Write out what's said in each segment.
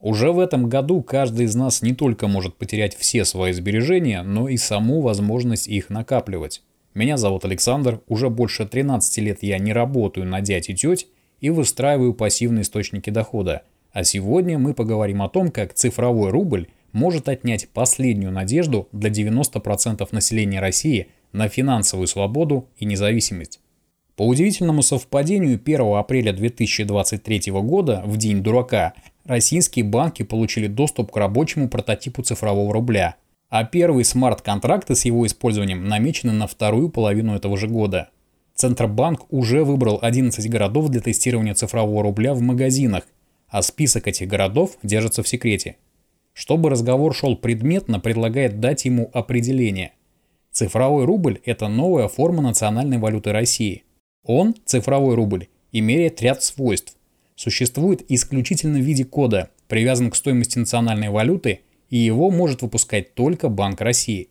Уже в этом году каждый из нас не только может потерять все свои сбережения, но и саму возможность их накапливать. Меня зовут Александр, уже больше 13 лет я не работаю на дядь и теть и выстраиваю пассивные источники дохода. А сегодня мы поговорим о том, как цифровой рубль может отнять последнюю надежду для 90% населения России на финансовую свободу и независимость. По удивительному совпадению 1 апреля 2023 года, в День дурака, российские банки получили доступ к рабочему прототипу цифрового рубля, а первые смарт-контракты с его использованием намечены на вторую половину этого же года. Центробанк уже выбрал 11 городов для тестирования цифрового рубля в магазинах, а список этих городов держится в секрете. Чтобы разговор шел предметно, предлагает дать ему определение. Цифровой рубль – это новая форма национальной валюты России – он, цифровой рубль, имеет ряд свойств. Существует исключительно в виде кода, привязан к стоимости национальной валюты, и его может выпускать только Банк России.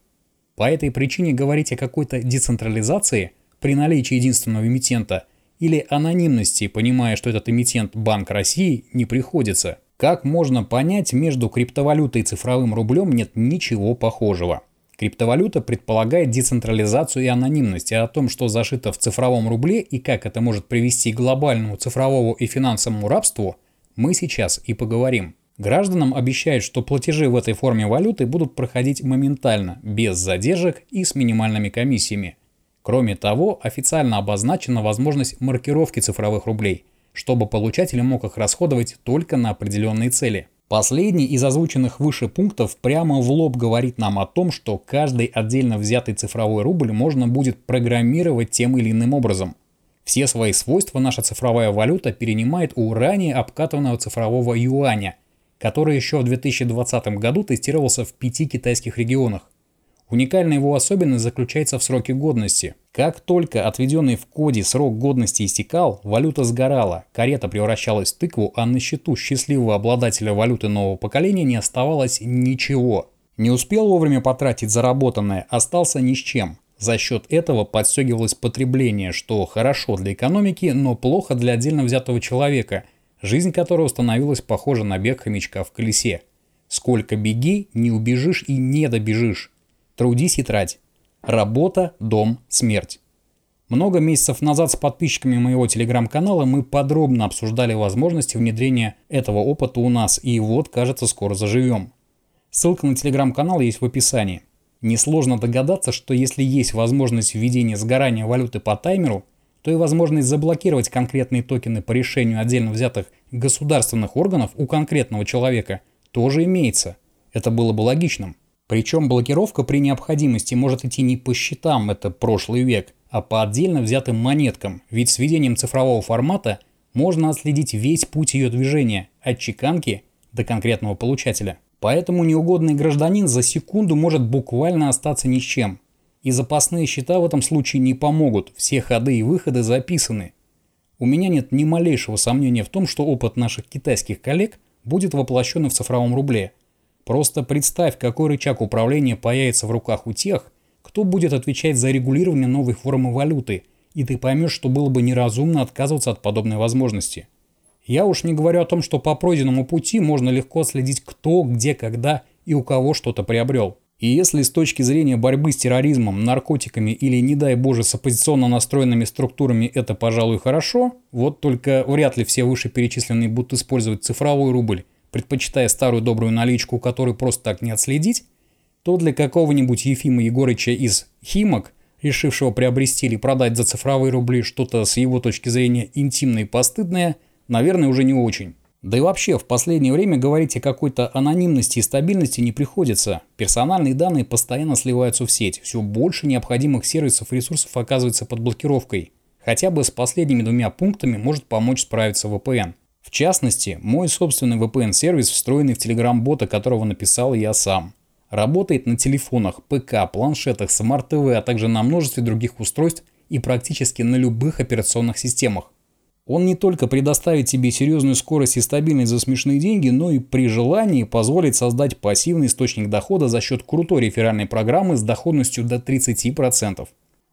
По этой причине говорить о какой-то децентрализации при наличии единственного эмитента или анонимности, понимая, что этот эмитент Банк России, не приходится. Как можно понять, между криптовалютой и цифровым рублем нет ничего похожего. Криптовалюта предполагает децентрализацию и анонимность, а о том, что зашито в цифровом рубле и как это может привести к глобальному цифровому и финансовому рабству, мы сейчас и поговорим. Гражданам обещают, что платежи в этой форме валюты будут проходить моментально, без задержек и с минимальными комиссиями. Кроме того, официально обозначена возможность маркировки цифровых рублей, чтобы получатель мог их расходовать только на определенные цели – Последний из озвученных выше пунктов прямо в лоб говорит нам о том, что каждый отдельно взятый цифровой рубль можно будет программировать тем или иным образом. Все свои свойства наша цифровая валюта перенимает у ранее обкатанного цифрового юаня, который еще в 2020 году тестировался в пяти китайских регионах. Уникальная его особенность заключается в сроке годности. Как только отведенный в коде срок годности истекал, валюта сгорала, карета превращалась в тыкву, а на счету счастливого обладателя валюты нового поколения не оставалось ничего. Не успел вовремя потратить заработанное, остался ни с чем. За счет этого подстегивалось потребление, что хорошо для экономики, но плохо для отдельно взятого человека, жизнь которого становилась похожа на бег хомячка в колесе. Сколько беги, не убежишь и не добежишь. Трудись и трать. Работа, дом, смерть. Много месяцев назад с подписчиками моего телеграм-канала мы подробно обсуждали возможности внедрения этого опыта у нас, и вот, кажется, скоро заживем. Ссылка на телеграм-канал есть в описании. Несложно догадаться, что если есть возможность введения сгорания валюты по таймеру, то и возможность заблокировать конкретные токены по решению отдельно взятых государственных органов у конкретного человека тоже имеется. Это было бы логичным. Причем блокировка при необходимости может идти не по счетам, это прошлый век, а по отдельно взятым монеткам, ведь с введением цифрового формата можно отследить весь путь ее движения, от чеканки до конкретного получателя. Поэтому неугодный гражданин за секунду может буквально остаться ни с чем. И запасные счета в этом случае не помогут, все ходы и выходы записаны. У меня нет ни малейшего сомнения в том, что опыт наших китайских коллег будет воплощен в цифровом рубле – Просто представь, какой рычаг управления появится в руках у тех, кто будет отвечать за регулирование новой формы валюты, и ты поймешь, что было бы неразумно отказываться от подобной возможности. Я уж не говорю о том, что по пройденному пути можно легко следить кто, где, когда и у кого что-то приобрел. И если с точки зрения борьбы с терроризмом, наркотиками или, не дай боже, с оппозиционно настроенными структурами это, пожалуй, хорошо, вот только вряд ли все вышеперечисленные будут использовать цифровой рубль предпочитая старую добрую наличку, которую просто так не отследить, то для какого-нибудь Ефима Егорыча из «Химок», решившего приобрести или продать за цифровые рубли что-то с его точки зрения интимное и постыдное, наверное, уже не очень. Да и вообще, в последнее время говорить о какой-то анонимности и стабильности не приходится. Персональные данные постоянно сливаются в сеть. Все больше необходимых сервисов и ресурсов оказывается под блокировкой. Хотя бы с последними двумя пунктами может помочь справиться VPN. В частности, мой собственный VPN-сервис, встроенный в Telegram-бота, которого написал я сам. Работает на телефонах, ПК, планшетах, смарт-ТВ, а также на множестве других устройств и практически на любых операционных системах. Он не только предоставит тебе серьезную скорость и стабильность за смешные деньги, но и при желании позволит создать пассивный источник дохода за счет крутой реферальной программы с доходностью до 30%.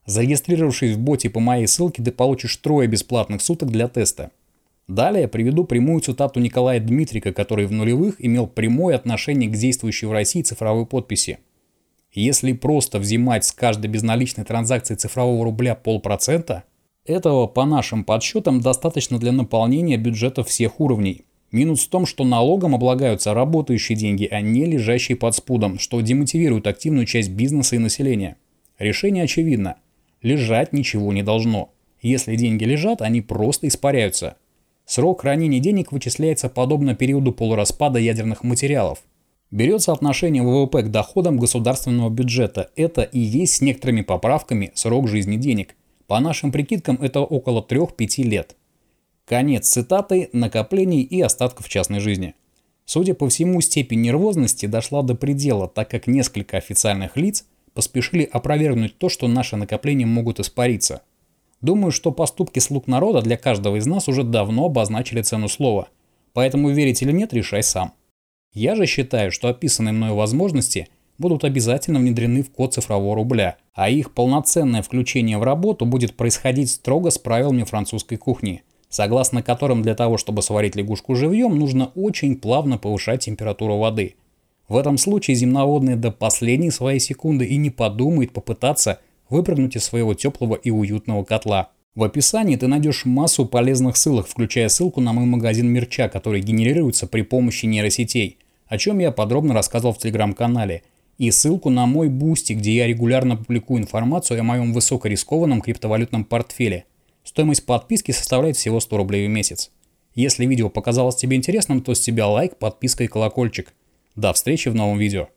Зарегистрировавшись в боте по моей ссылке, ты получишь трое бесплатных суток для теста. Далее приведу прямую цитату Николая Дмитрика, который в нулевых имел прямое отношение к действующей в России цифровой подписи. Если просто взимать с каждой безналичной транзакции цифрового рубля полпроцента, этого по нашим подсчетам достаточно для наполнения бюджета всех уровней. Минус в том, что налогом облагаются работающие деньги, а не лежащие под спудом, что демотивирует активную часть бизнеса и населения. Решение очевидно. Лежать ничего не должно. Если деньги лежат, они просто испаряются. Срок хранения денег вычисляется подобно периоду полураспада ядерных материалов. Берется отношение ВВП к доходам государственного бюджета. Это и есть с некоторыми поправками срок жизни денег. По нашим прикидкам это около 3-5 лет. Конец цитаты, накоплений и остатков частной жизни. Судя по всему, степень нервозности дошла до предела, так как несколько официальных лиц поспешили опровергнуть то, что наши накопления могут испариться. Думаю, что поступки слуг народа для каждого из нас уже давно обозначили цену слова. Поэтому верить или нет, решай сам. Я же считаю, что описанные мною возможности будут обязательно внедрены в код цифрового рубля, а их полноценное включение в работу будет происходить строго с правилами французской кухни, согласно которым для того, чтобы сварить лягушку живьем, нужно очень плавно повышать температуру воды. В этом случае земноводный до последней своей секунды и не подумает попытаться выпрыгнуть из своего теплого и уютного котла. В описании ты найдешь массу полезных ссылок, включая ссылку на мой магазин мерча, который генерируется при помощи нейросетей, о чем я подробно рассказывал в телеграм-канале, и ссылку на мой Boosty, где я регулярно публикую информацию о моем высокорискованном криптовалютном портфеле. Стоимость подписки составляет всего 100 рублей в месяц. Если видео показалось тебе интересным, то с тебя лайк, подписка и колокольчик. До встречи в новом видео.